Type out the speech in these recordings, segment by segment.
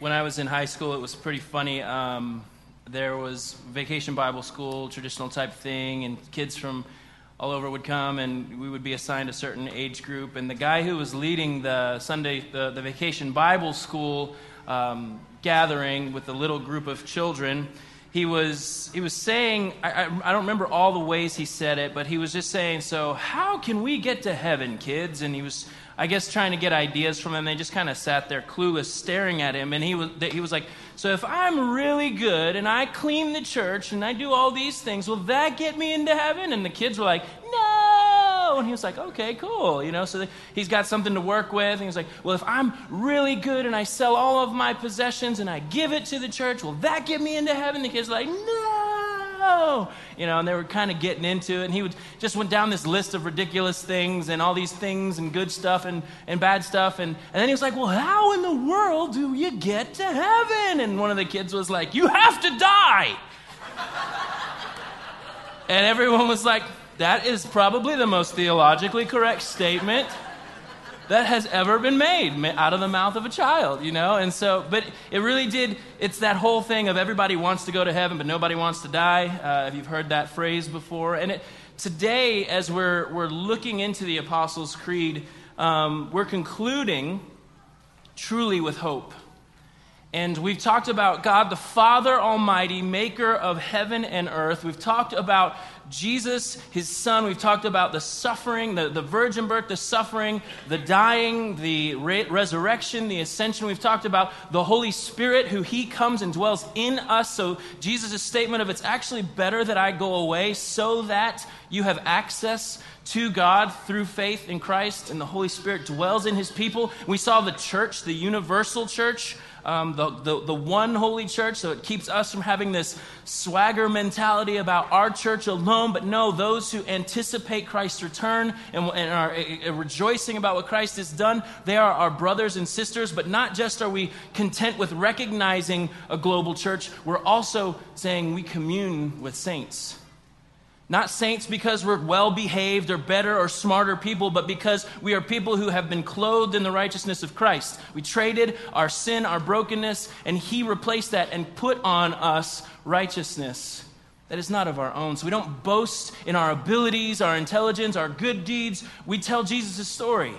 when I was in high school, it was pretty funny. Um, there was vacation Bible school, traditional type thing, and kids from all over would come, and we would be assigned a certain age group. And the guy who was leading the Sunday, the, the vacation Bible school um, gathering with a little group of children, he was he was saying I, I, I, don't remember all the ways he said it but he was just saying so how can we get to heaven kids and he was i guess trying to get ideas from them they just kind of sat there clueless staring at him and he was he was like so if i'm really good and i clean the church and i do all these things will that get me into heaven and the kids were like no and he was like, okay, cool. You know, so he's got something to work with. And he's like, well, if I'm really good and I sell all of my possessions and I give it to the church, will that get me into heaven? The kids are like, no. Oh, you know, and they were kind of getting into it. And he would just went down this list of ridiculous things and all these things and good stuff and, and bad stuff. And, and then he was like, well, how in the world do you get to heaven? And one of the kids was like, you have to die. and everyone was like, that is probably the most theologically correct statement that has ever been made out of the mouth of a child, you know? And so, but it really did, it's that whole thing of everybody wants to go to heaven, but nobody wants to die. Uh, if you've heard that phrase before. And it, today, as we're, we're looking into the Apostles' Creed, um, we're concluding truly with hope. And we've talked about God the Father Almighty, maker of heaven and earth. We've talked about Jesus, his son. We've talked about the suffering, the, the virgin birth, the suffering, the dying, the re- resurrection, the ascension. We've talked about the Holy Spirit, who he comes and dwells in us. So, Jesus' statement of it's actually better that I go away so that you have access to God through faith in Christ, and the Holy Spirit dwells in his people. We saw the church, the universal church um, the, the, the one holy church, so it keeps us from having this swagger mentality about our church alone. But no, those who anticipate Christ's return and, and are uh, rejoicing about what Christ has done, they are our brothers and sisters. But not just are we content with recognizing a global church, we're also saying we commune with saints. Not saints because we're well behaved or better or smarter people, but because we are people who have been clothed in the righteousness of Christ. We traded our sin, our brokenness, and He replaced that and put on us righteousness that is not of our own. So we don't boast in our abilities, our intelligence, our good deeds. We tell Jesus' story.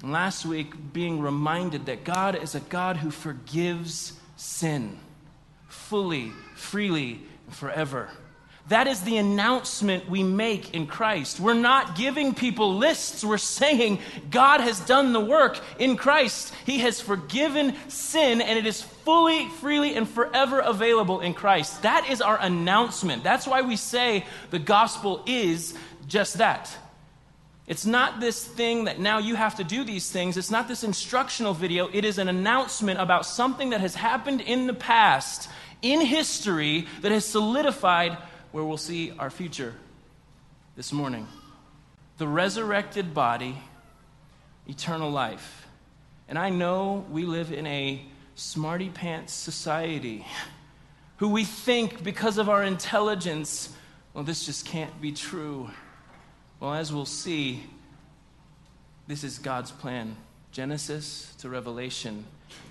And last week, being reminded that God is a God who forgives sin fully, freely, and forever. That is the announcement we make in Christ. We're not giving people lists. We're saying God has done the work in Christ. He has forgiven sin, and it is fully, freely, and forever available in Christ. That is our announcement. That's why we say the gospel is just that. It's not this thing that now you have to do these things. It's not this instructional video. It is an announcement about something that has happened in the past, in history, that has solidified where we'll see our future this morning. The resurrected body, eternal life. And I know we live in a smarty pants society who we think because of our intelligence, well, this just can't be true. Well, as we'll see, this is God's plan Genesis to Revelation.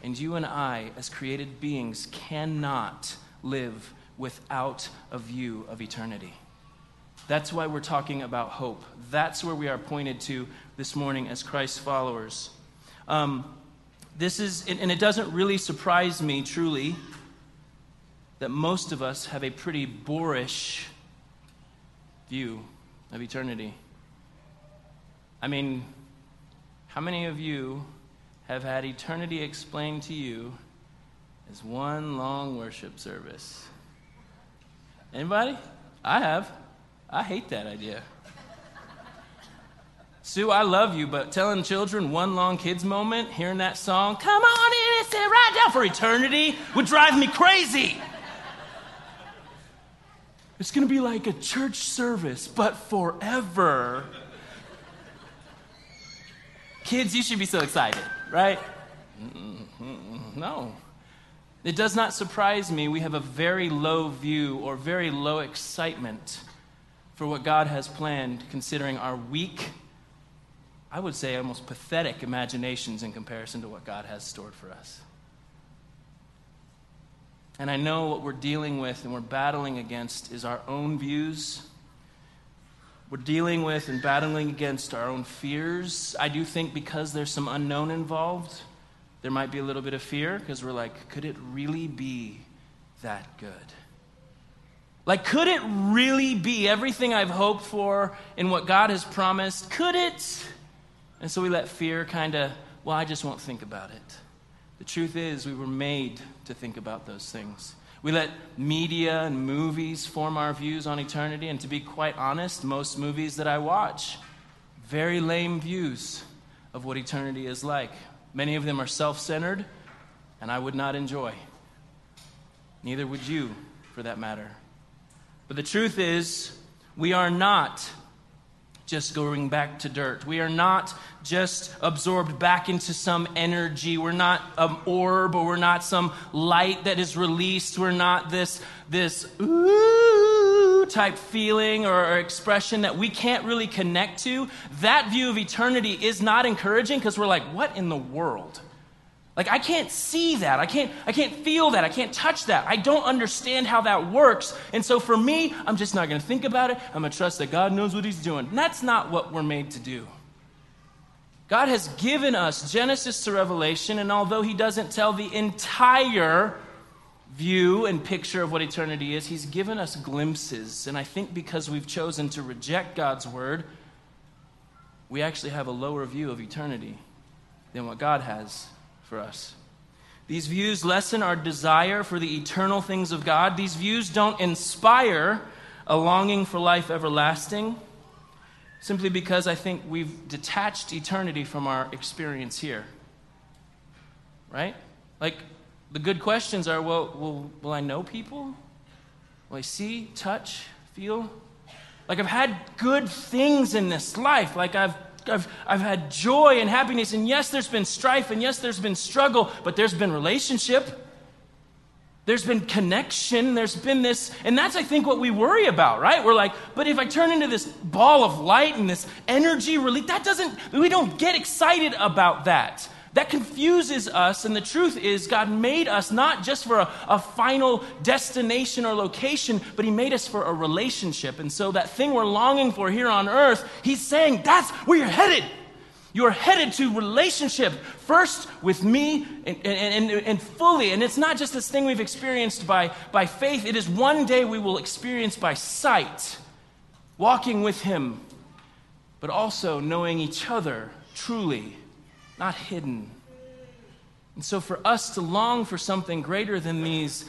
And you and I, as created beings, cannot live without a view of eternity. That's why we're talking about hope. That's where we are pointed to this morning as Christ's followers. Um, this is, and it doesn't really surprise me truly that most of us have a pretty boorish view of eternity. I mean, how many of you have had eternity explained to you as one long worship service? Anybody? I have. I hate that idea. Sue, I love you, but telling children one long kids moment, hearing that song, come on in and sit right down for eternity, would drive me crazy. It's going to be like a church service, but forever. Kids, you should be so excited, right? Mm-hmm. No. It does not surprise me we have a very low view or very low excitement for what God has planned, considering our weak, I would say almost pathetic imaginations in comparison to what God has stored for us. And I know what we're dealing with and we're battling against is our own views. We're dealing with and battling against our own fears. I do think because there's some unknown involved, there might be a little bit of fear because we're like, could it really be that good? Like, could it really be everything I've hoped for and what God has promised? Could it? And so we let fear kind of, well, I just won't think about it. The truth is, we were made to think about those things. We let media and movies form our views on eternity, and to be quite honest, most movies that I watch, very lame views of what eternity is like. Many of them are self centered, and I would not enjoy. Neither would you, for that matter. But the truth is, we are not just going back to dirt. We are not just absorbed back into some energy. We're not an orb or we're not some light that is released. We're not this, this ooh type feeling or, expression that we can't really connect to. That view of eternity is not encouraging because we're like, what in the world? Like I can't see that. I can't I can't feel that. I can't touch that. I don't understand how that works. And so for me, I'm just not going to think about it. I'm going to trust that God knows what he's doing. And that's not what we're made to do. God has given us Genesis to Revelation, and although he doesn't tell the entire view and picture of what eternity is, he's given us glimpses. And I think because we've chosen to reject God's word, we actually have a lower view of eternity than what God has for us. These views lessen our desire for the eternal things of God. These views don't inspire a longing for life everlasting, simply because I think we've detached eternity from our experience here. Right? Like, the good questions are well, will, will I know people? Will I see, touch, feel? Like, I've had good things in this life. Like, I've I've, I've had joy and happiness. And yes, there's been strife, and yes, there's been struggle, but there's been relationship. There's been connection. There's been this, and that's, I think, what we worry about, right? We're like, but if I turn into this ball of light and this energy release, that doesn't, we don't get excited about that. That confuses us, and the truth is, God made us not just for a, a, final destination or location, but He made us for a relationship. And so, that thing we're longing for here on earth, He's saying that's where you're headed. You're headed to relationship first with me and, and, and, and, fully. And it's not just this thing we've experienced by, by faith, it is one day we will experience by sight, walking with Him, but also knowing each other truly not hidden. And so for us to long for something greater than these,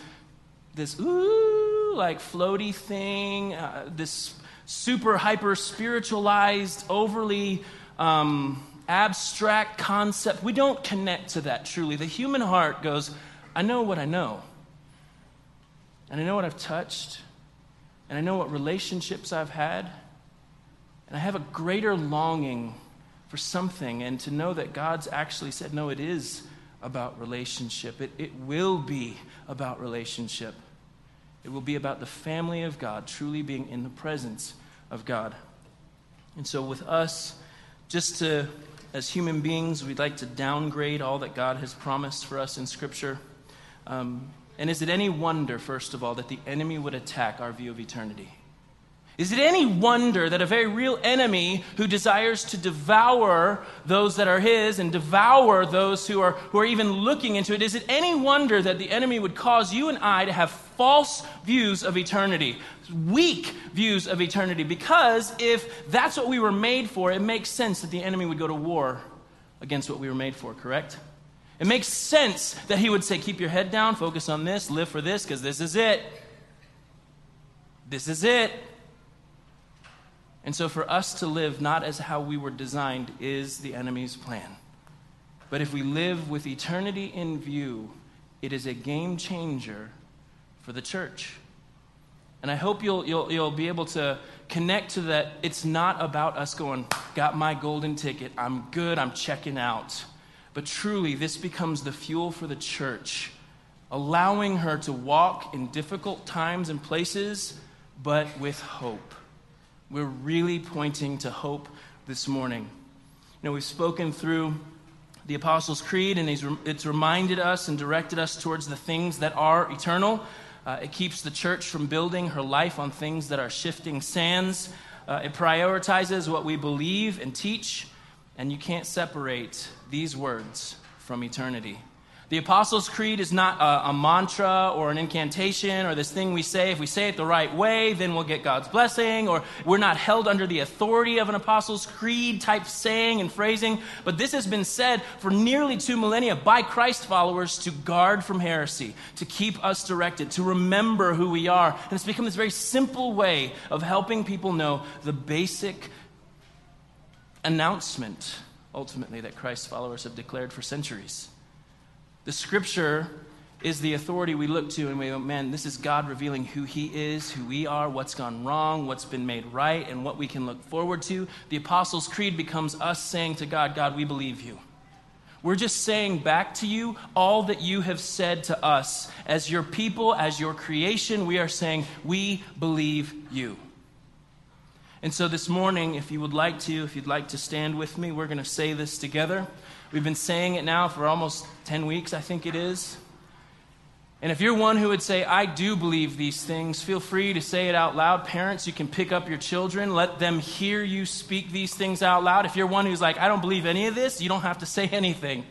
this ooh, like floaty thing, uh, this super hyper spiritualized, overly um, abstract concept, we don't connect to that truly. The human heart goes, I know what I know. And I know what I've touched. And I know what relationships I've had. And I have a greater longing for something and to know that God's actually said, no, it is about relationship. It, it will be about relationship. It will be about the family of God, truly being in the presence of God. And so, with us, just to, as human beings, we'd like to downgrade all that God has promised for us in Scripture. Um, and is it any wonder, first of all, that the enemy would attack our view of eternity? Is it any wonder that a very real enemy who desires to devour those that are his and devour those who are, who are even looking into it, is it any wonder that the enemy would cause you and I to have false views of eternity, weak views of eternity? Because if that's what we were made for, it makes sense that the enemy would go to war against what we were made for, correct? It makes sense that he would say, Keep your head down, focus on this, live for this, because this is it. This is it. And so, for us to live not as how we were designed is the enemy's plan. But if we live with eternity in view, it is a game changer for the church. And I hope you'll, you'll, you'll be able to connect to that. It's not about us going, got my golden ticket, I'm good, I'm checking out. But truly, this becomes the fuel for the church, allowing her to walk in difficult times and places, but with hope. We're really pointing to hope this morning. You know, we've spoken through the Apostles' Creed, and it's reminded us and directed us towards the things that are eternal. Uh, it keeps the church from building her life on things that are shifting sands. Uh, it prioritizes what we believe and teach, and you can't separate these words from eternity. The Apostles' Creed is not a, a, mantra or an incantation or this thing we say. If we say it the right way, then we'll get God's blessing, or we're not held under the authority of an Apostles' Creed type saying and phrasing. But this has been said for nearly two millennia by Christ followers to guard from heresy, to keep us directed, to remember who we are. And it's become this very simple way of helping people know the basic announcement, ultimately, that Christ followers have declared for centuries. The scripture is the authority we look to and we go, man, this is God revealing who He is, who we are, what's gone wrong, what's been made right, and what we can look forward to. The Apostles' Creed becomes us saying to God, God, we believe you. We're just saying back to you all that you have said to us. As your people, as your creation, we are saying, we believe you. And so this morning, if you would like to, if you'd like to stand with me, we're going to say this together. We've been saying it now for almost 10 weeks, I think it is. And if you're one who would say, I do believe these things, feel free to say it out loud. Parents, you can pick up your children, let them hear you speak these things out loud. If you're one who's like, I don't believe any of this, you don't have to say anything.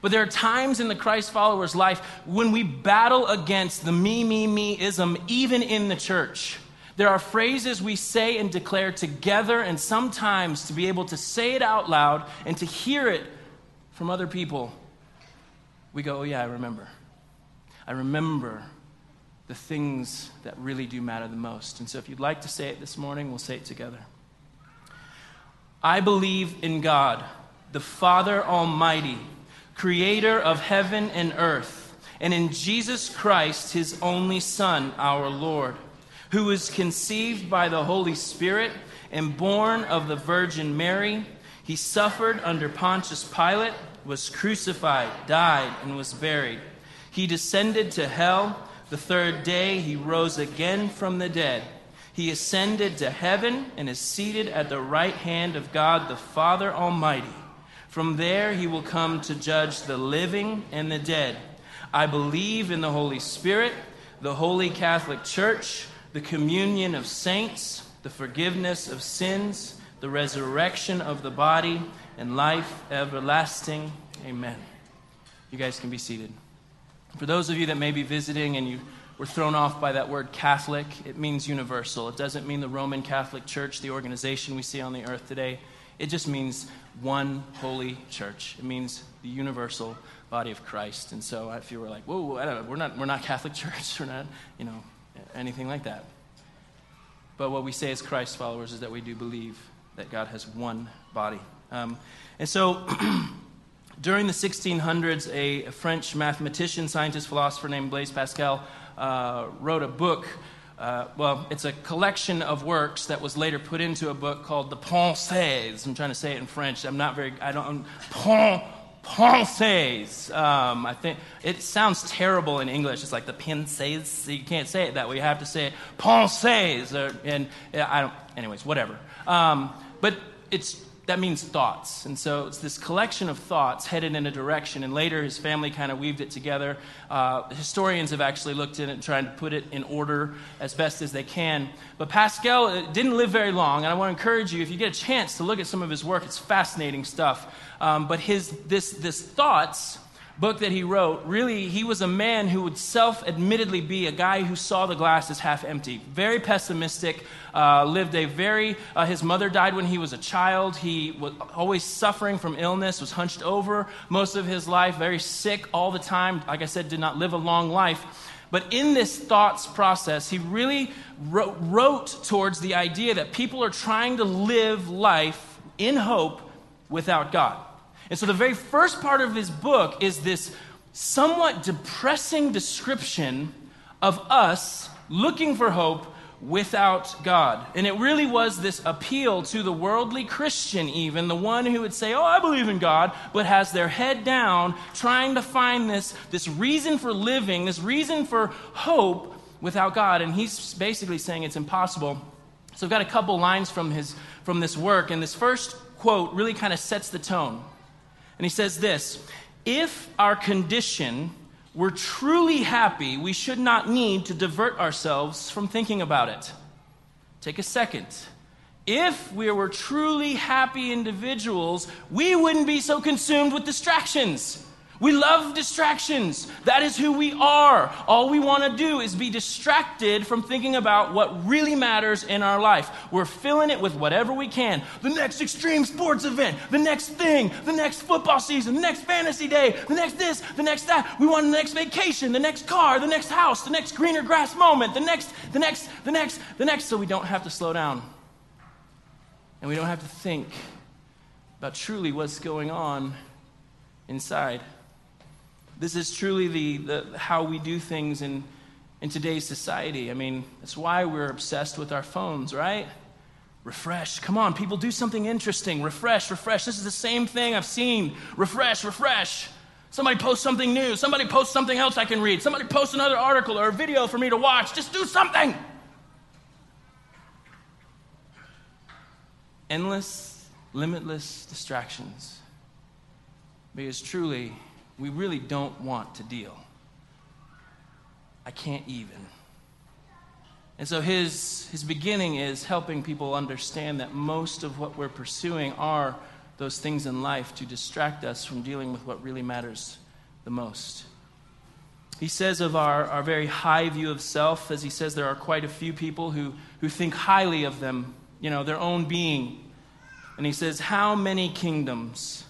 But there are times in the Christ follower's life when we battle against the me, me, me ism, even in the church. There are phrases we say and declare together, and sometimes to be able to say it out loud and to hear it from other people, we go, oh, yeah, I remember. I remember the things that really do matter the most. And so if you'd like to say it this morning, we'll say it together. I believe in God, the Father Almighty, creator of heaven and earth, and in Jesus Christ, his only Son, our Lord, who was conceived by the Holy Spirit and born of the Virgin Mary he suffered under Pontius Pilate, was crucified, died, and was buried. He descended to hell. The third day he rose again from the dead. He ascended to heaven and is seated at the right hand of God the Father Almighty. From there he will come to judge the living and the dead. I believe in the Holy Spirit, the holy Catholic Church, the communion of saints, the forgiveness of sins the resurrection of the body, and life everlasting. Amen. You guys can be seated. For those of you that may be visiting and you were thrown off by that word Catholic, it means universal. It doesn't mean the Roman Catholic Church, the organization we see on the earth today. It just means one holy church. It means the universal body of Christ. And so if you were like, whoa, I don't know, we're not, we're not Catholic Church, we're not, you know, anything like that. But what we say as Christ followers is that we do believe that God has one body. Um, and so during the 1600s, a French mathematician, scientist, philosopher named Blaise Pascal uh, wrote a book. Uh, well, it's a collection of works that was later put into a book called the Pensées. I'm trying to say it in French. I'm not very, I don't, Pen, Pensées. Um, I think it sounds terrible in English. It's like the Pensées. You can't say it that way. You have to say it Pensées. Or, and I don't, anyways, whatever. Um, but it's that means thoughts. And so it's this collection of thoughts headed in a direction. And later, his family kind of weaved it together. Uh, historians have actually looked at it and tried to put it in order as best as they can. But Pascal uh, didn't live very long. And I want to encourage you, if you get a chance to look at some of his work, it's fascinating stuff. Um, but his, this, this thoughts book that he wrote, really, he was a man who would self admittedly be a guy who saw the glass as half empty. Very pessimistic, uh, lived a very, uh, his mother died when he was a child. He was always suffering from illness, was hunched over most of his life, very sick all the time. Like I said, did not live a long life. But in this thoughts process, he really wrote, wrote towards the idea that people are trying to live life in hope without God. And so the very first part of his book is this somewhat depressing description of us looking for hope without God. And it really was this appeal to the worldly Christian, even the one who would say, Oh, I believe in God, but has their head down, trying to find this, this reason for living, this reason for hope without God. And he's basically saying it's impossible. So I've got a couple lines from, his, from this work, and this first quote really kind of sets the tone. And he says this If our condition were truly happy, we should not need to divert ourselves from thinking about it. Take a second. If we were truly happy individuals, we wouldn't be so consumed with distractions. We love distractions. That is who we are. All we want to do is be distracted from thinking about what really matters in our life. We're filling it with whatever we can. The next extreme sports event, the next thing, the next football season, the next fantasy day, the next this, the next that. We want the next vacation, the next car, the next house, the next greener grass moment, the next, the next, the next, the next, so we don't have to slow down. And we don't have to think about truly what's going on inside. This is truly the, the, how we do things in, in today's society. I mean, that's why we're obsessed with our phones, right? Refresh. Come on, people, do something interesting. Refresh, refresh. This is the same thing I've seen. Refresh, refresh. Somebody post something new. Somebody post something else I can read. Somebody post another article or a video for me to watch. Just do something. Endless, limitless distractions. Because truly, we really don't want to deal. I can't even. And so his, his beginning is helping people understand that most of what we're pursuing are those things in life to distract us from dealing with what really matters the most. He says of our, our very high view of self, as he says, there are quite a few people who, who think highly of them, you know, their own being. And he says, How many kingdoms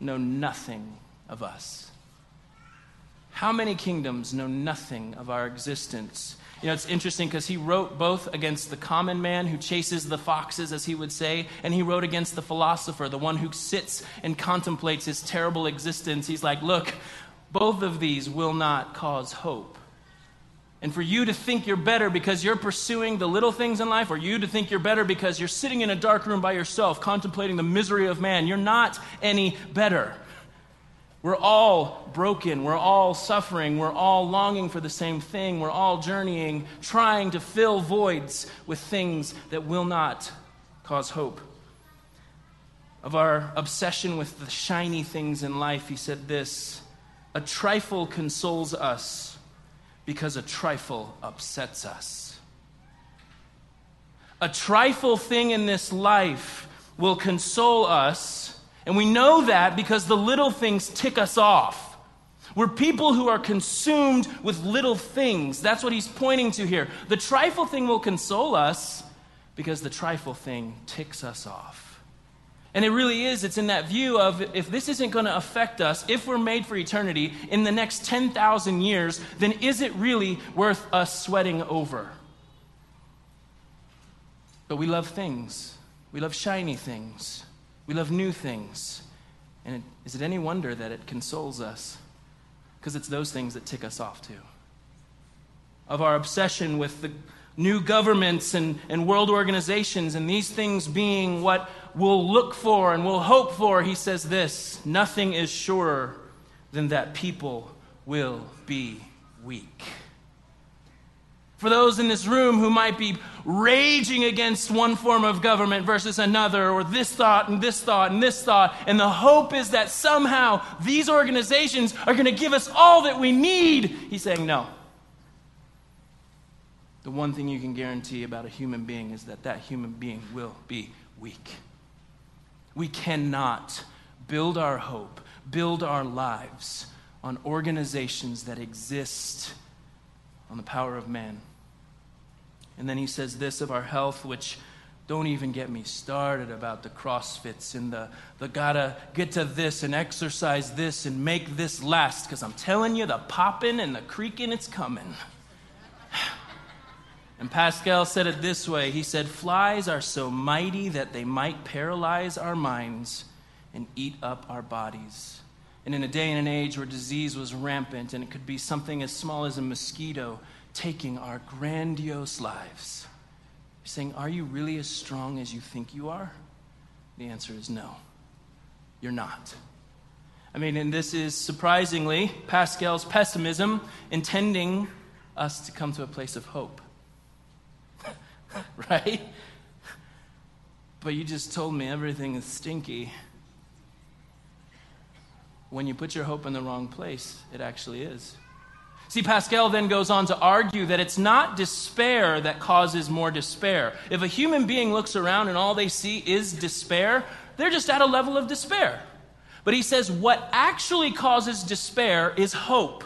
know nothing of us? How many kingdoms know nothing of our existence? You know, it's interesting because he wrote both against the common man who chases the foxes, as he would say, and he wrote against the philosopher, the one who sits and contemplates his terrible existence. He's like, look, both of these will not cause hope. And for you to think you're better because you're pursuing the little things in life, or you to think you're better because you're sitting in a dark room by yourself contemplating the misery of man, you're not any better. We're all broken. We're all suffering. We're all longing for the same thing. We're all journeying, trying to fill voids with things that will not cause hope. Of our obsession with the shiny things in life, he said this A trifle consoles us because a trifle upsets us. A trifle thing in this life will console us and we know that because the little things tick us off. We're people who are consumed with little things. That's what he's pointing to here. The trifle thing will console us because the trifle thing ticks us off. And it really is, it's in that view of if this isn't going to affect us, if we're made for eternity in the next 10,000 years, then is it really worth us sweating over? But we love things, we love shiny things. We love new things. And it, is it any wonder that it consoles us? Because it's those things that tick us off too. Of our obsession with the new governments and, and world organizations, and these things being what we'll look for and we'll hope for, he says this nothing is surer than that people will be weak for those in this room who might be raging against one form of government versus another, or this thought and this thought and this thought. And the hope is that somehow these organizations are going to give us all that we need. He's saying, no. The one thing you can guarantee about a human being is that that human being will be weak. We cannot build our hope, build our lives on organizations that exist on the power of man. And then he says this of our health, which don't even get me started about the CrossFits and the, the gotta get to this and exercise this and make this last, because I'm telling you, the popping and the creaking, it's coming. And Pascal said it this way He said, Flies are so mighty that they might paralyze our minds and eat up our bodies. And in a day and an age where disease was rampant and it could be something as small as a mosquito taking our grandiose lives. Saying, Are you really as strong as you think you are? The answer is no, you're not. I mean, and this is surprisingly Pascal's pessimism intending us to come to a place of hope. right? But you just told me everything is stinky. When you put your hope in the wrong place, it actually is. See, Pascal then goes on to argue that it's not despair that causes more despair. If a human being looks around and all they see is despair, they're just at a level of despair. But he says what actually causes despair is hope.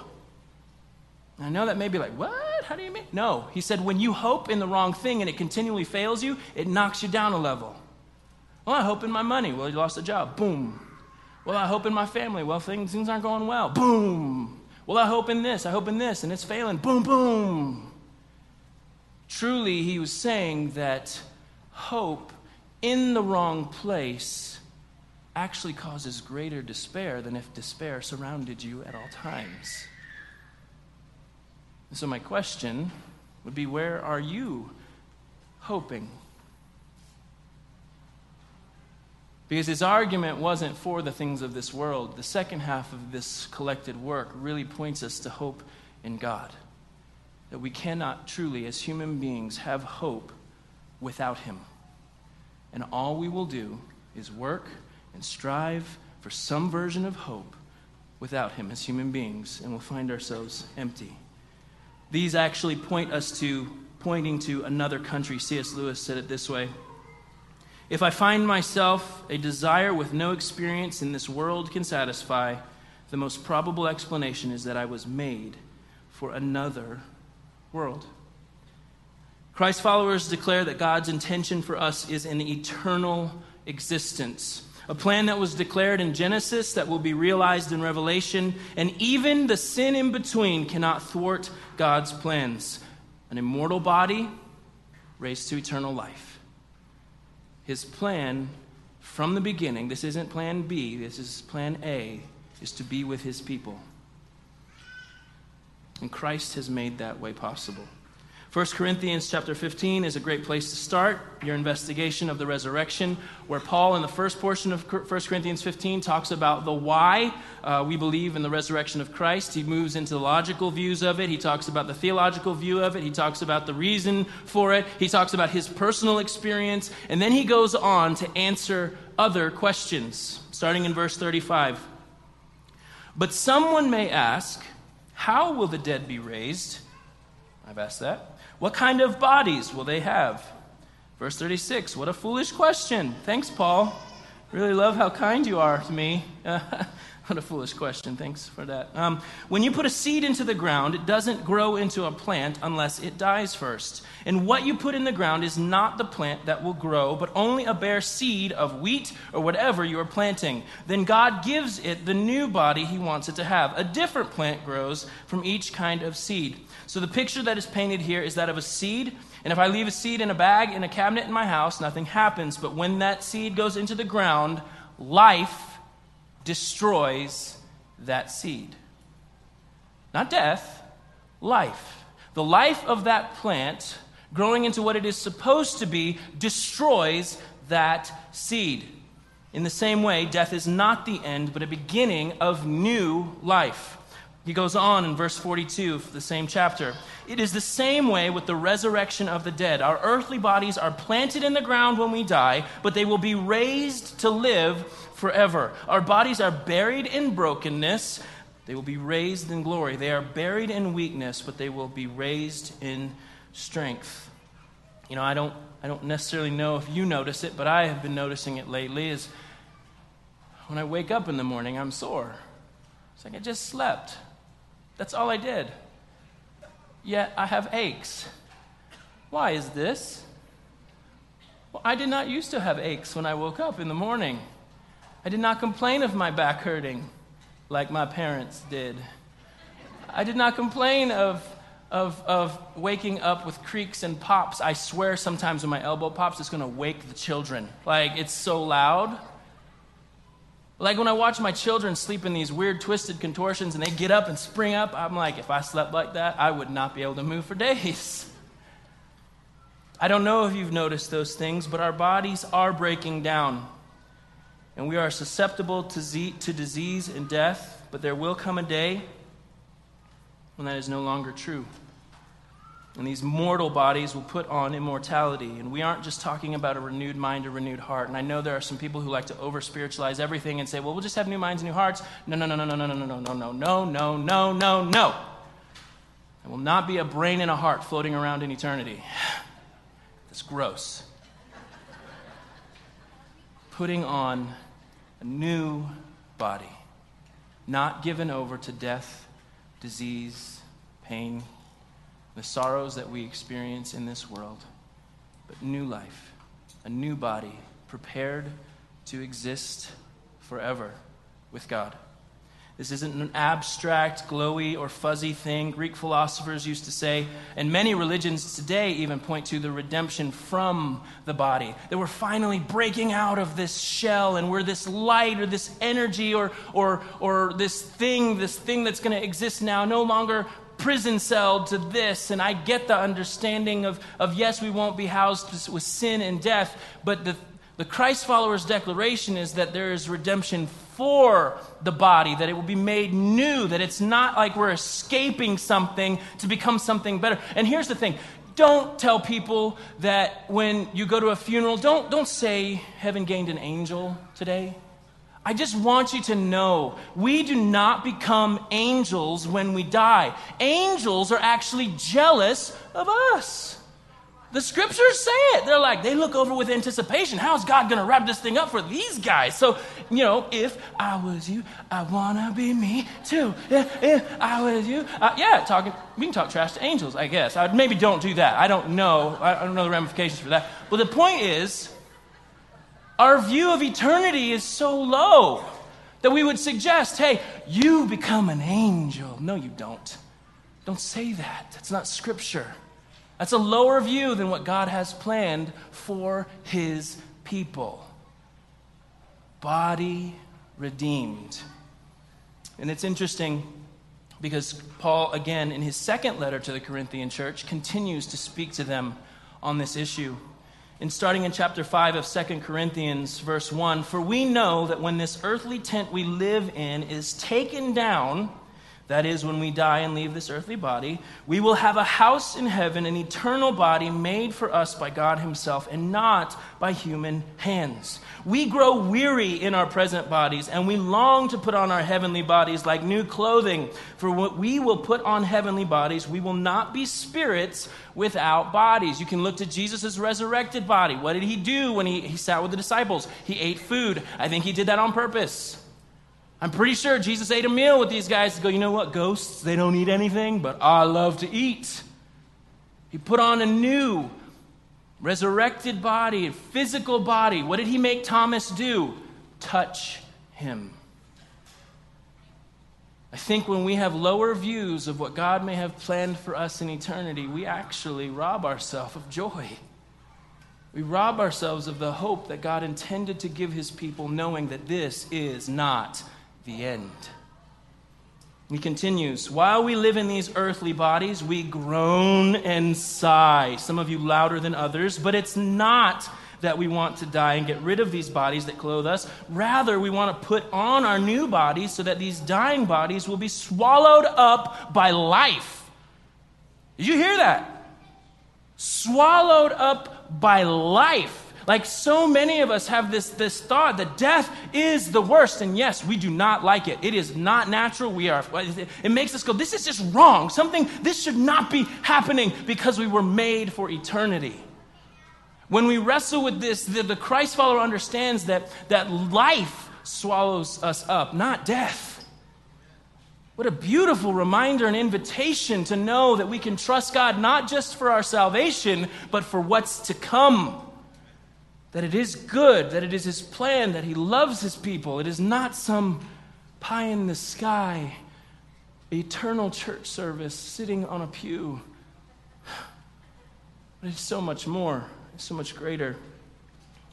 I know that may be like, what? How do you mean? No. He said, when you hope in the wrong thing and it continually fails you, it knocks you down a level. Well, I hope in my money. Well, you lost a job. Boom. Well, I hope in my family. Well, things, things aren't going well. Boom. Well, I hope in this. I hope in this. And it's failing. Boom, boom. Truly, he was saying that hope in the wrong place actually causes greater despair than if despair surrounded you at all times. So, my question would be where are you hoping? Because his argument wasn't for the things of this world. The second half of this collected work really points us to hope in God. That we cannot truly, as human beings, have hope without him. And all we will do is work and strive for some version of hope without him as human beings, and we'll find ourselves empty. These actually point us to pointing to another country. C.S. Lewis said it this way If I find myself a desire with no experience in this world can satisfy, the most probable explanation is that I was made for another world. Christ followers declare that God's intention for us is an eternal existence a plan that was declared in Genesis that will be realized in Revelation, and even the sin in between cannot thwart God's plans. An immortal body raised to eternal life. His plan from the beginning, this isn't plan B, this is plan A, is to be with his people. And Christ has made that way possible. 1 Corinthians chapter 15 is a great place to start your investigation of the resurrection, where Paul, in the first portion of 1 Corinthians 15, talks about the why uh, we believe in the resurrection of Christ. He moves into the logical views of it. He talks about the theological view of it. He talks about the reason for it. He talks about his personal experience. And then he goes on to answer other questions, starting in verse 35. But someone may ask, How will the dead be raised? I've asked that. What kind of bodies will they have? Verse 36, what a foolish question. Thanks, Paul. Really love how kind you are to me. what a foolish question. Thanks for that. Um, when you put a seed into the ground, it doesn't grow into a plant unless it dies first. And what you put in the ground is not the plant that will grow, but only a bare seed of wheat or whatever you are planting. Then God gives it the new body he wants it to have. A different plant grows from each kind of seed. So the picture that is painted here is that of a seed. And if I leave a seed in a bag in a cabinet in my house, nothing happens. But when that seed goes into the ground, life destroys that seed. Not death, life. The life of that plant growing into what it is supposed to be destroys that seed. In the same way, death is not the end, but a beginning of new life. He goes on in verse 42 of the same chapter. It is the same way with the resurrection of the dead. Our earthly bodies are planted in the ground when we die, but they will be raised to live forever. Our bodies are buried in brokenness, they will be raised in glory. They are buried in weakness, but they will be raised in strength. You know, I don't, I don't necessarily know if you notice it, but I have been noticing it lately. Is when I wake up in the morning, I'm sore. It's like I just slept. That's all I did. Yet I have aches. Why is this? Well, I did not used to have aches when I woke up in the morning. I did not complain of my back hurting like my parents did. I did not complain of, of, of waking up with creaks and pops. I swear sometimes when my elbow pops, it's going to wake the children. Like, it's so loud. Like when I watch my children sleep in these weird twisted contortions and they get up and spring up, I'm like, if I slept like that, I would not be able to move for days. I don't know if you've noticed those things, but our bodies are breaking down. And we are susceptible to, z- to disease and death, but there will come a day when that is no longer true. And these mortal bodies will put on immortality. And we aren't just talking about a renewed mind, a renewed heart. And I know there are some people who like to over spiritualize everything and say, well, we'll just have new minds, and new hearts. No, no, no, no, no, no, no, no, no, no, no, no, no, no, no. There will not be a brain and a heart floating around in eternity. That's gross. Putting on new body, not given over to death, disease, pain, the sorrows that we experience in this world, but new life, a new body prepared to exist forever with God. This isn't an abstract, glowy, or fuzzy thing. Greek philosophers used to say, and many religions today even point to the redemption from the body. That we're finally breaking out of this shell and we're this light or this energy or, or, or this thing, this thing that's going to exist now, no longer prison cell to this, and I get the understanding of, of yes, we won't be housed with sin and death, but the, the Christ followers' declaration is that there is redemption for the body, that it will be made new, that it's not like we're escaping something to become something better. And here's the thing don't tell people that when you go to a funeral, don't, don't say, Heaven gained an angel today. I just want you to know we do not become angels when we die. Angels are actually jealous of us. The scriptures say it. They're like, they look over with anticipation. How is God going to wrap this thing up for these guys? So, you know, if I was you, I want to be me too. If, if I was you, uh, yeah, talking, we can talk trash to angels, I guess. I, maybe don't do that. I don't know. I don't know the ramifications for that. But the point is, our view of eternity is so low that we would suggest, hey, you become an angel. No, you don't. Don't say that. That's not scripture. That's a lower view than what God has planned for his people. Body redeemed. And it's interesting because Paul, again, in his second letter to the Corinthian church, continues to speak to them on this issue. And starting in chapter 5 of 2 Corinthians, verse 1 For we know that when this earthly tent we live in is taken down, that is, when we die and leave this earthly body, we will have a house in heaven, an eternal body made for us by God Himself and not by human hands. We grow weary in our present bodies, and we long to put on our heavenly bodies like new clothing. For what we will put on heavenly bodies, we will not be spirits without bodies. You can look to Jesus' resurrected body. What did He do when he, he sat with the disciples? He ate food. I think He did that on purpose. I'm pretty sure Jesus ate a meal with these guys to go, you know what, ghosts, they don't eat anything, but I love to eat. He put on a new resurrected body, a physical body. What did he make Thomas do? Touch him. I think when we have lower views of what God may have planned for us in eternity, we actually rob ourselves of joy. We rob ourselves of the hope that God intended to give his people, knowing that this is not the end. He continues, while we live in these earthly bodies, we groan and sigh. Some of you louder than others, but it's not that we want to die and get rid of these bodies that clothe us. Rather, we want to put on our new bodies so that these dying bodies will be swallowed up by life. Did you hear that? Swallowed up by life. Like so many of us have this, this thought that death is the worst. And yes, we do not like it. It is not natural. We are, it makes us go, this is just wrong. Something, this should not be happening because we were made for eternity. When we wrestle with this, the, the Christ follower understands that, that life swallows us up, not death. What a beautiful reminder and invitation to know that we can trust God not just for our salvation, but for what's to come that it is good, that it is His plan, that He loves His people. It is not some pie in the sky, eternal church service sitting on a pew. But it's so much more, it's so much greater.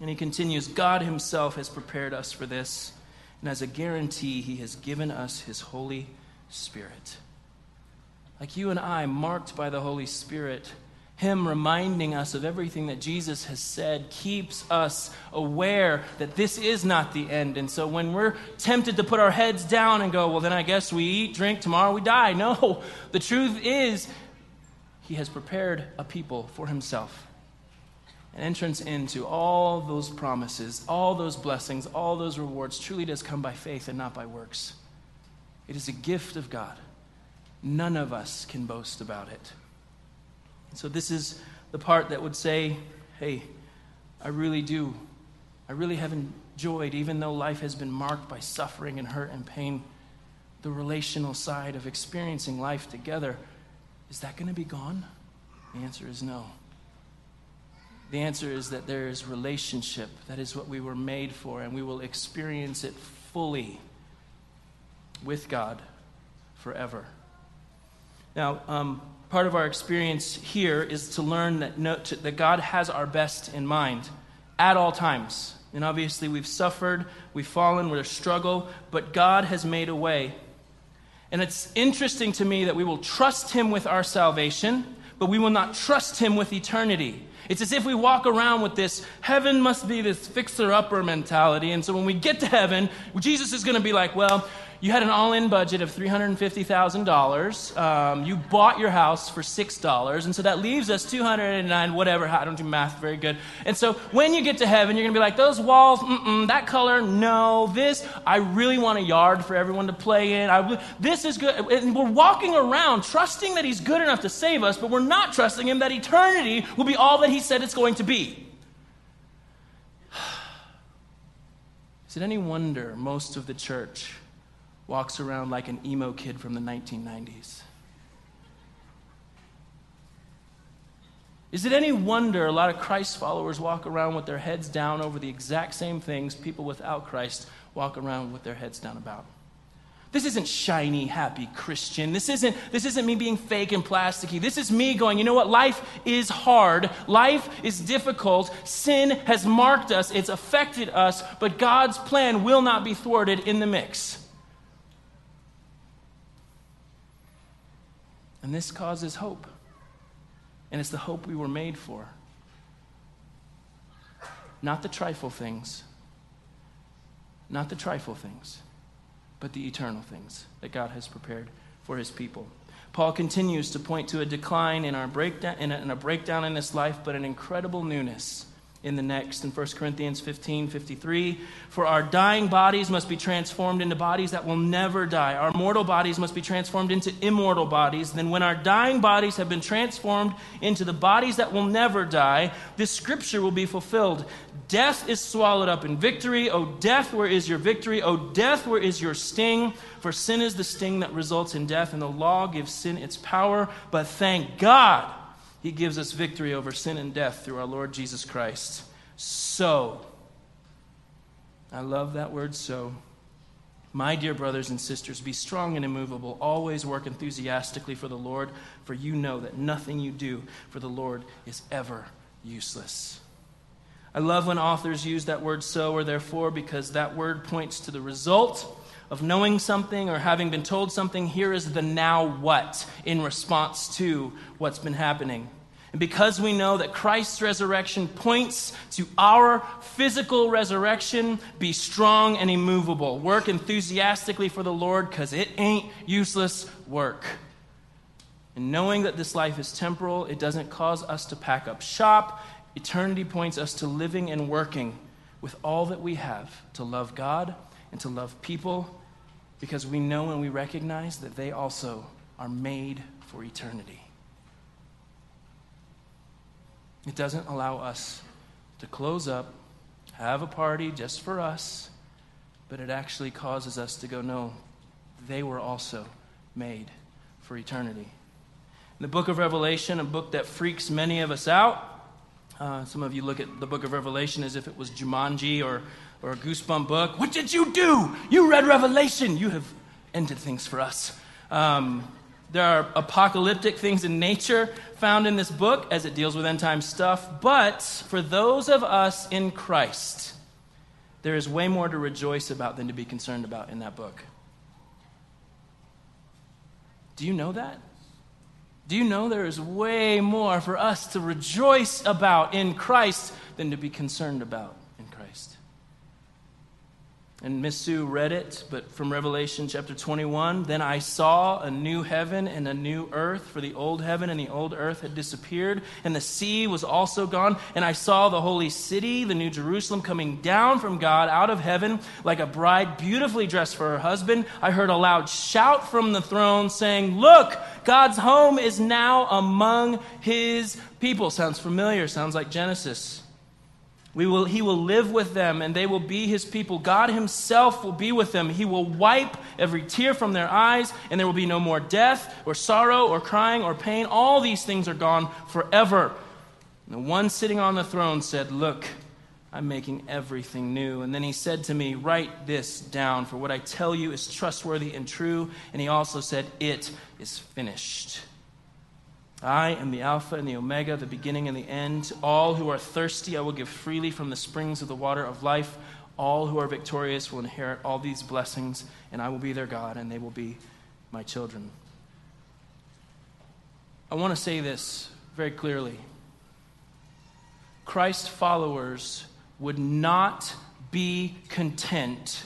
And he continues God Himself has prepared us for this, and as a guarantee, He has given us His Holy Spirit. Like you and I, marked by the Holy Spirit him reminding us of everything that Jesus has said keeps us aware that this is not the end. And so when we're tempted to put our heads down and go, well, then I guess we eat, drink, tomorrow we die. No, the truth is, he has prepared a people for himself. An entrance into all those promises, all those blessings, all those rewards truly does come by faith and not by works. It is a gift of God. None of us can boast about it. So, this is the part that would say, hey, I really do. I really have enjoyed, even though life has been marked by suffering and hurt and pain, the relational side of experiencing life together. Is that going to be gone? The answer is no. The answer is that there is relationship. That is what we were made for, and we will experience it fully with God forever. Now, um, part of our experience here is to learn that, no, to, that God has our best in mind at all times. And obviously, we've suffered, we've fallen, we're a struggle, but God has made a way. And it's interesting to me that we will trust Him with our salvation, but we will not trust Him with eternity. It's as if we walk around with this heaven must be this fixer upper mentality. And so when we get to heaven, Jesus is going to be like, well, you had an all-in budget of $350,000. Um, you bought your house for $6. And so that leaves us 209, whatever. I don't do math very good. And so when you get to heaven, you're going to be like, those walls, that color, no. This, I really want a yard for everyone to play in. I, this is good. And we're walking around trusting that he's good enough to save us, but we're not trusting him that eternity will be all that he said it's going to be. Is it any wonder most of the church walks around like an emo kid from the 1990s. Is it any wonder a lot of Christ followers walk around with their heads down over the exact same things people without Christ walk around with their heads down about? This isn't shiny, happy Christian. This isn't, this isn't me being fake and plasticky. This is me going, you know what? Life is hard. Life is difficult. Sin has marked us, it's affected us, but God's plan will not be thwarted in the mix. And this causes hope. And it's the hope we were made for. Not the trifle things, not the trifle things, but the eternal things that God has prepared for his people. Paul continues to point to a decline in our breakdown in a, in a breakdown in this life, but an incredible newness in the next in 1 Corinthians 15 53. For our dying bodies must be transformed into bodies that will never die. Our mortal bodies must be transformed into immortal bodies. Then, when our dying bodies have been transformed into the bodies that will never die, this scripture will be fulfilled. Death is swallowed up in victory. O death, where is your victory? O death, where is your sting? For sin is the sting that results in death, and the law gives sin its power. But thank God he gives us victory over sin and death through our Lord Jesus Christ. So, I love that word so. My dear brothers and sisters, be strong and immovable. Always work enthusiastically for the Lord, for you know that nothing you do for the Lord is ever useless. I love when authors use that word so or therefore because that word points to the result of knowing something or having been told something, here is the now what in response to what's been happening. And because we know that Christ's resurrection points to our physical resurrection, be strong and immovable. Work enthusiastically for the Lord because it ain't useless work. And knowing that this life is temporal, it doesn't cause us to pack up shop. Eternity points us to living and working with all that we have to love God and to love people because we know and we recognize that they also are made for eternity. It doesn't allow us to close up, have a party just for us, but it actually causes us to go, no, they were also made for eternity. The book of Revelation, a book that freaks many of us out, uh, some of you look at the book of Revelation as if it was Jumanji or or a goosebump book. What did you do? You read Revelation. You have ended things for us. Um, there are apocalyptic things in nature found in this book as it deals with end time stuff. But for those of us in Christ, there is way more to rejoice about than to be concerned about in that book. Do you know that? Do you know there is way more for us to rejoice about in Christ than to be concerned about? And Miss Sue read it, but from Revelation chapter 21, then I saw a new heaven and a new earth, for the old heaven and the old earth had disappeared, and the sea was also gone. And I saw the holy city, the new Jerusalem, coming down from God out of heaven like a bride beautifully dressed for her husband. I heard a loud shout from the throne saying, Look, God's home is now among his people. Sounds familiar, sounds like Genesis. We will, he will live with them and they will be his people. God himself will be with them. He will wipe every tear from their eyes, and there will be no more death or sorrow or crying or pain. All these things are gone forever. And the one sitting on the throne said, Look, I'm making everything new. And then he said to me, Write this down, for what I tell you is trustworthy and true. And he also said, It is finished. I am the Alpha and the Omega, the beginning and the end. All who are thirsty, I will give freely from the springs of the water of life. All who are victorious will inherit all these blessings, and I will be their God, and they will be my children. I want to say this very clearly Christ followers would not be content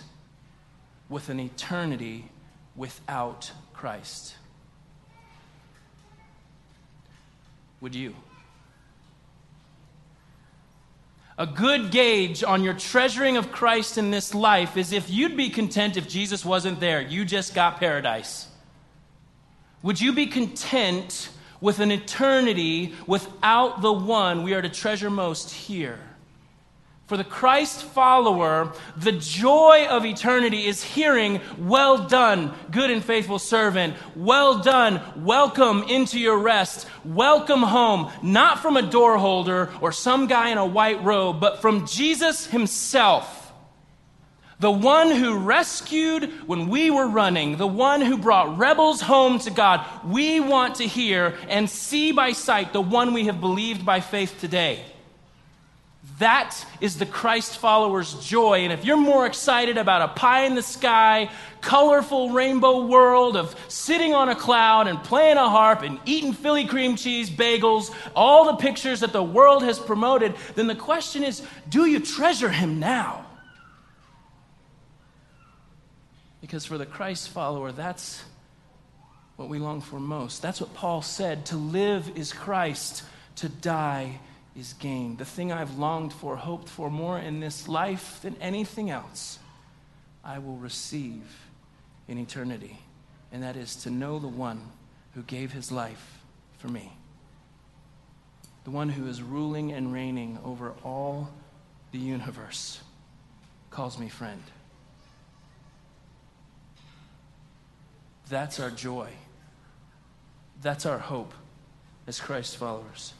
with an eternity without Christ. Would you? A good gauge on your treasuring of Christ in this life is if you'd be content if Jesus wasn't there. You just got paradise. Would you be content with an eternity without the one we are to treasure most here? For the Christ follower, the joy of eternity is hearing, Well done, good and faithful servant. Well done. Welcome into your rest. Welcome home. Not from a door holder or some guy in a white robe, but from Jesus himself. The one who rescued when we were running, the one who brought rebels home to God. We want to hear and see by sight the one we have believed by faith today. That is the Christ follower's joy. And if you're more excited about a pie in the sky, colorful rainbow world of sitting on a cloud and playing a harp and eating Philly cream cheese bagels, all the pictures that the world has promoted, then the question is do you treasure him now? Because for the Christ follower, that's what we long for most. That's what Paul said to live is Christ, to die is gain. The thing I've longed for, hoped for more in this life than anything else, I will receive in eternity. And that is to know the one who gave his life for me. The one who is ruling and reigning over all the universe calls me friend. That's our joy. That's our hope as Christ followers.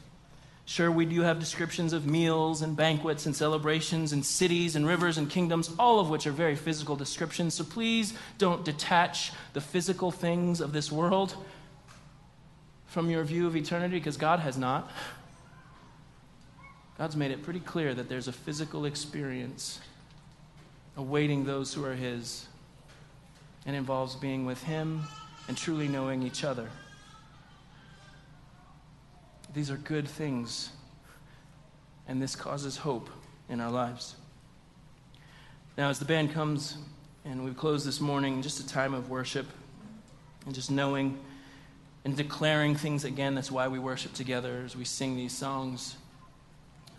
Sure, we do have descriptions of meals and banquets and celebrations and cities and rivers and kingdoms, all of which are very physical descriptions. So please don't detach the physical things of this world from your view of eternity because God has not. God's made it pretty clear that there's a physical experience awaiting those who are His and involves being with Him and truly knowing each other. These are good things, and this causes hope in our lives. Now, as the band comes and we close this morning, just a time of worship and just knowing and declaring things again. That's why we worship together as we sing these songs.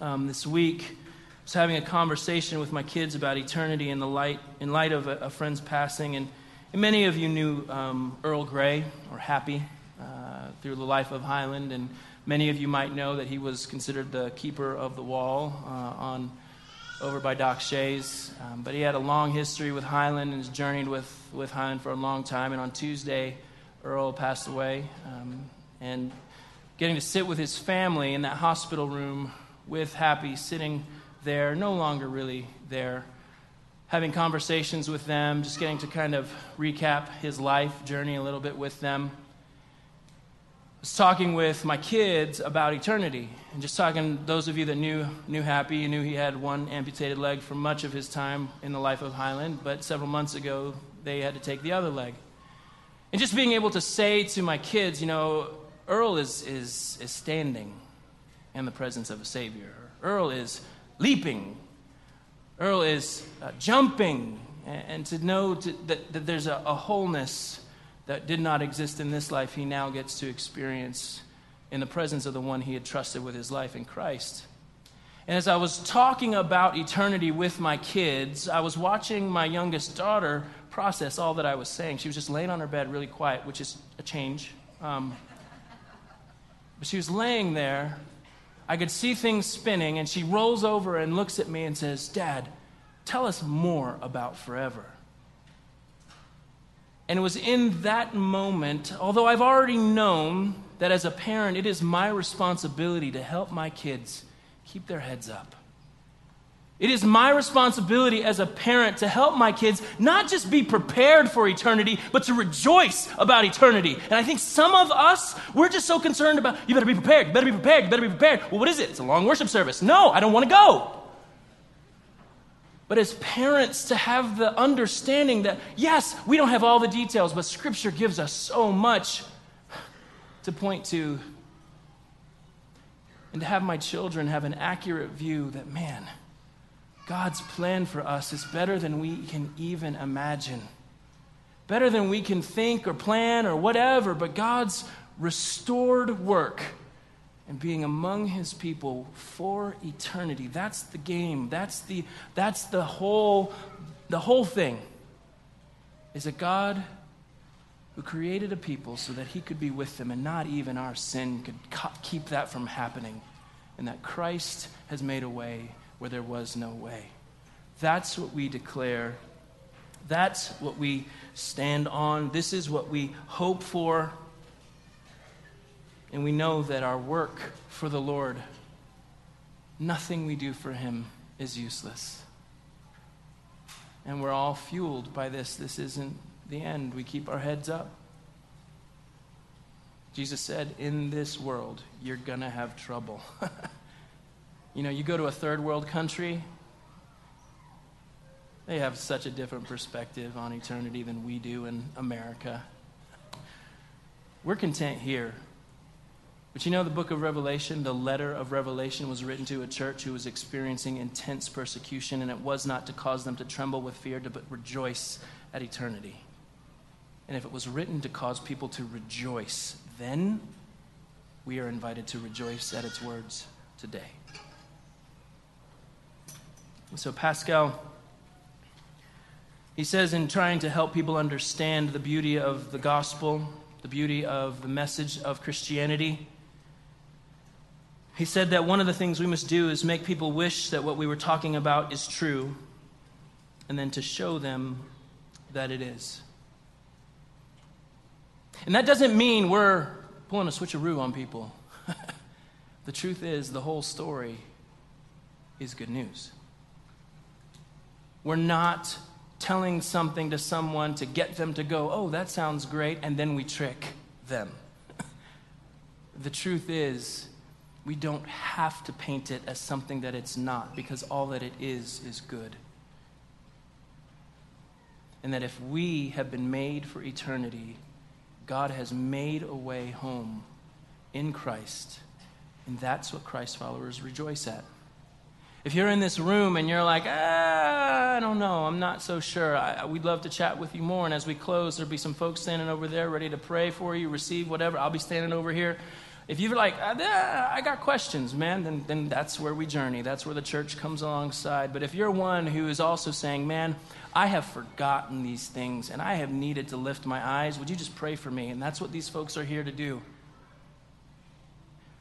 Um, this week, I was having a conversation with my kids about eternity in the light in light of a, a friend's passing, and, and, many of you knew um, Earl Gray or Happy uh, through the life of Highland, and Many of you might know that he was considered the keeper of the wall uh, on over by Doc Shays. Um, but he had a long history with Highland and has journeyed with, with Highland for a long time. And on Tuesday, Earl passed away. Um, and getting to sit with his family in that hospital room with Happy, sitting there, no longer really there, having conversations with them, just getting to kind of recap his life journey a little bit with them was talking with my kids about eternity and just talking those of you that knew knew happy knew he had one amputated leg for much of his time in the life of highland but several months ago they had to take the other leg. And just being able to say to my kids you know earl is is is standing in the presence of a savior. Earl is leaping. Earl is uh, jumping. And, and to know to, that, that there's a, a wholeness that did not exist in this life, he now gets to experience in the presence of the one he had trusted with his life in Christ. And as I was talking about eternity with my kids, I was watching my youngest daughter process all that I was saying. She was just laying on her bed really quiet, which is a change. Um, but she was laying there. I could see things spinning, and she rolls over and looks at me and says, Dad, tell us more about forever. And it was in that moment, although I've already known that as a parent, it is my responsibility to help my kids keep their heads up. It is my responsibility as a parent to help my kids not just be prepared for eternity, but to rejoice about eternity. And I think some of us, we're just so concerned about, you better be prepared, you better be prepared, you better be prepared. Well, what is it? It's a long worship service. No, I don't want to go. But as parents, to have the understanding that, yes, we don't have all the details, but Scripture gives us so much to point to and to have my children have an accurate view that, man, God's plan for us is better than we can even imagine, better than we can think or plan or whatever, but God's restored work and being among his people for eternity. That's the game. That's the, that's the whole, the whole thing. Is a God who created a people so that he could be with them and not even our sin could keep that from happening. And that Christ has made a way where there was no way. That's what we declare. That's what we stand on. This is what we hope for. And we know that our work for the Lord, nothing we do for him is useless. And we're all fueled by this. This isn't the end. We keep our heads up. Jesus said, In this world, you're going to have trouble. you know, you go to a third world country, they have such a different perspective on eternity than we do in America. We're content here. But you know, the book of Revelation, the letter of Revelation, was written to a church who was experiencing intense persecution, and it was not to cause them to tremble with fear, but rejoice at eternity. And if it was written to cause people to rejoice, then we are invited to rejoice at its words today. So, Pascal, he says, in trying to help people understand the beauty of the gospel, the beauty of the message of Christianity, he said that one of the things we must do is make people wish that what we were talking about is true, and then to show them that it is. And that doesn't mean we're pulling a switcheroo on people. the truth is, the whole story is good news. We're not telling something to someone to get them to go, oh, that sounds great, and then we trick them. the truth is, we don't have to paint it as something that it's not because all that it is is good. And that if we have been made for eternity, God has made a way home in Christ. And that's what Christ followers rejoice at. If you're in this room and you're like, ah, I don't know, I'm not so sure, I, we'd love to chat with you more. And as we close, there'll be some folks standing over there ready to pray for you, receive whatever. I'll be standing over here. If you're like, ah, I got questions, man, then, then that's where we journey. That's where the church comes alongside. But if you're one who is also saying, man, I have forgotten these things and I have needed to lift my eyes. Would you just pray for me? And that's what these folks are here to do.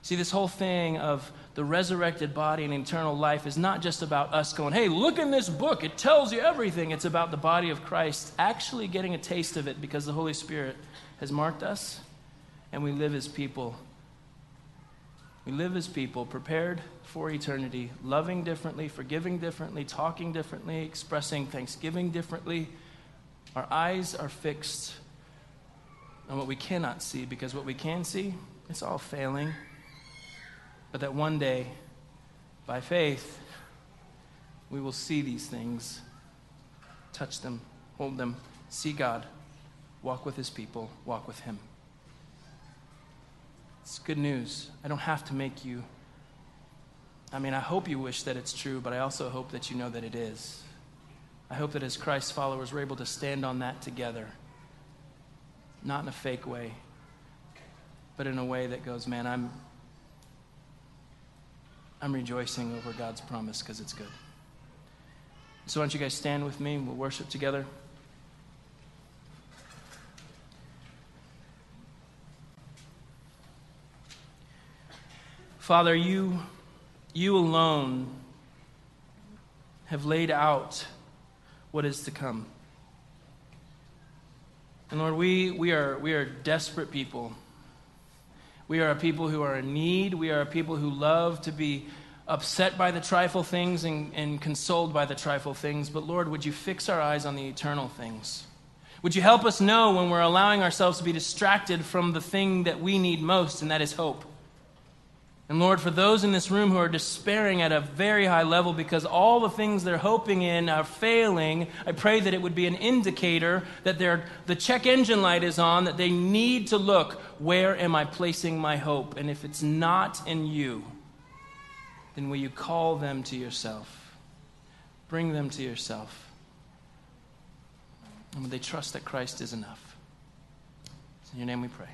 See, this whole thing of the resurrected body and eternal life is not just about us going, hey, look in this book, it tells you everything. It's about the body of Christ actually getting a taste of it because the Holy Spirit has marked us and we live as people we live as people prepared for eternity, loving differently, forgiving differently, talking differently, expressing thanksgiving differently. Our eyes are fixed on what we cannot see because what we can see, it's all failing. But that one day, by faith, we will see these things, touch them, hold them, see God, walk with His people, walk with Him. It's good news. I don't have to make you. I mean, I hope you wish that it's true, but I also hope that you know that it is. I hope that as Christ followers, we're able to stand on that together. Not in a fake way, but in a way that goes, man, I'm, I'm rejoicing over God's promise because it's good. So, why don't you guys stand with me? We'll worship together. Father, you, you alone have laid out what is to come. And Lord, we, we, are, we are desperate people. We are a people who are in need. We are a people who love to be upset by the trifle things and, and consoled by the trifle things. But Lord, would you fix our eyes on the eternal things? Would you help us know when we're allowing ourselves to be distracted from the thing that we need most, and that is hope? And Lord, for those in this room who are despairing at a very high level because all the things they're hoping in are failing, I pray that it would be an indicator that the check engine light is on, that they need to look, where am I placing my hope? And if it's not in you, then will you call them to yourself? Bring them to yourself. And will they trust that Christ is enough? It's in your name we pray.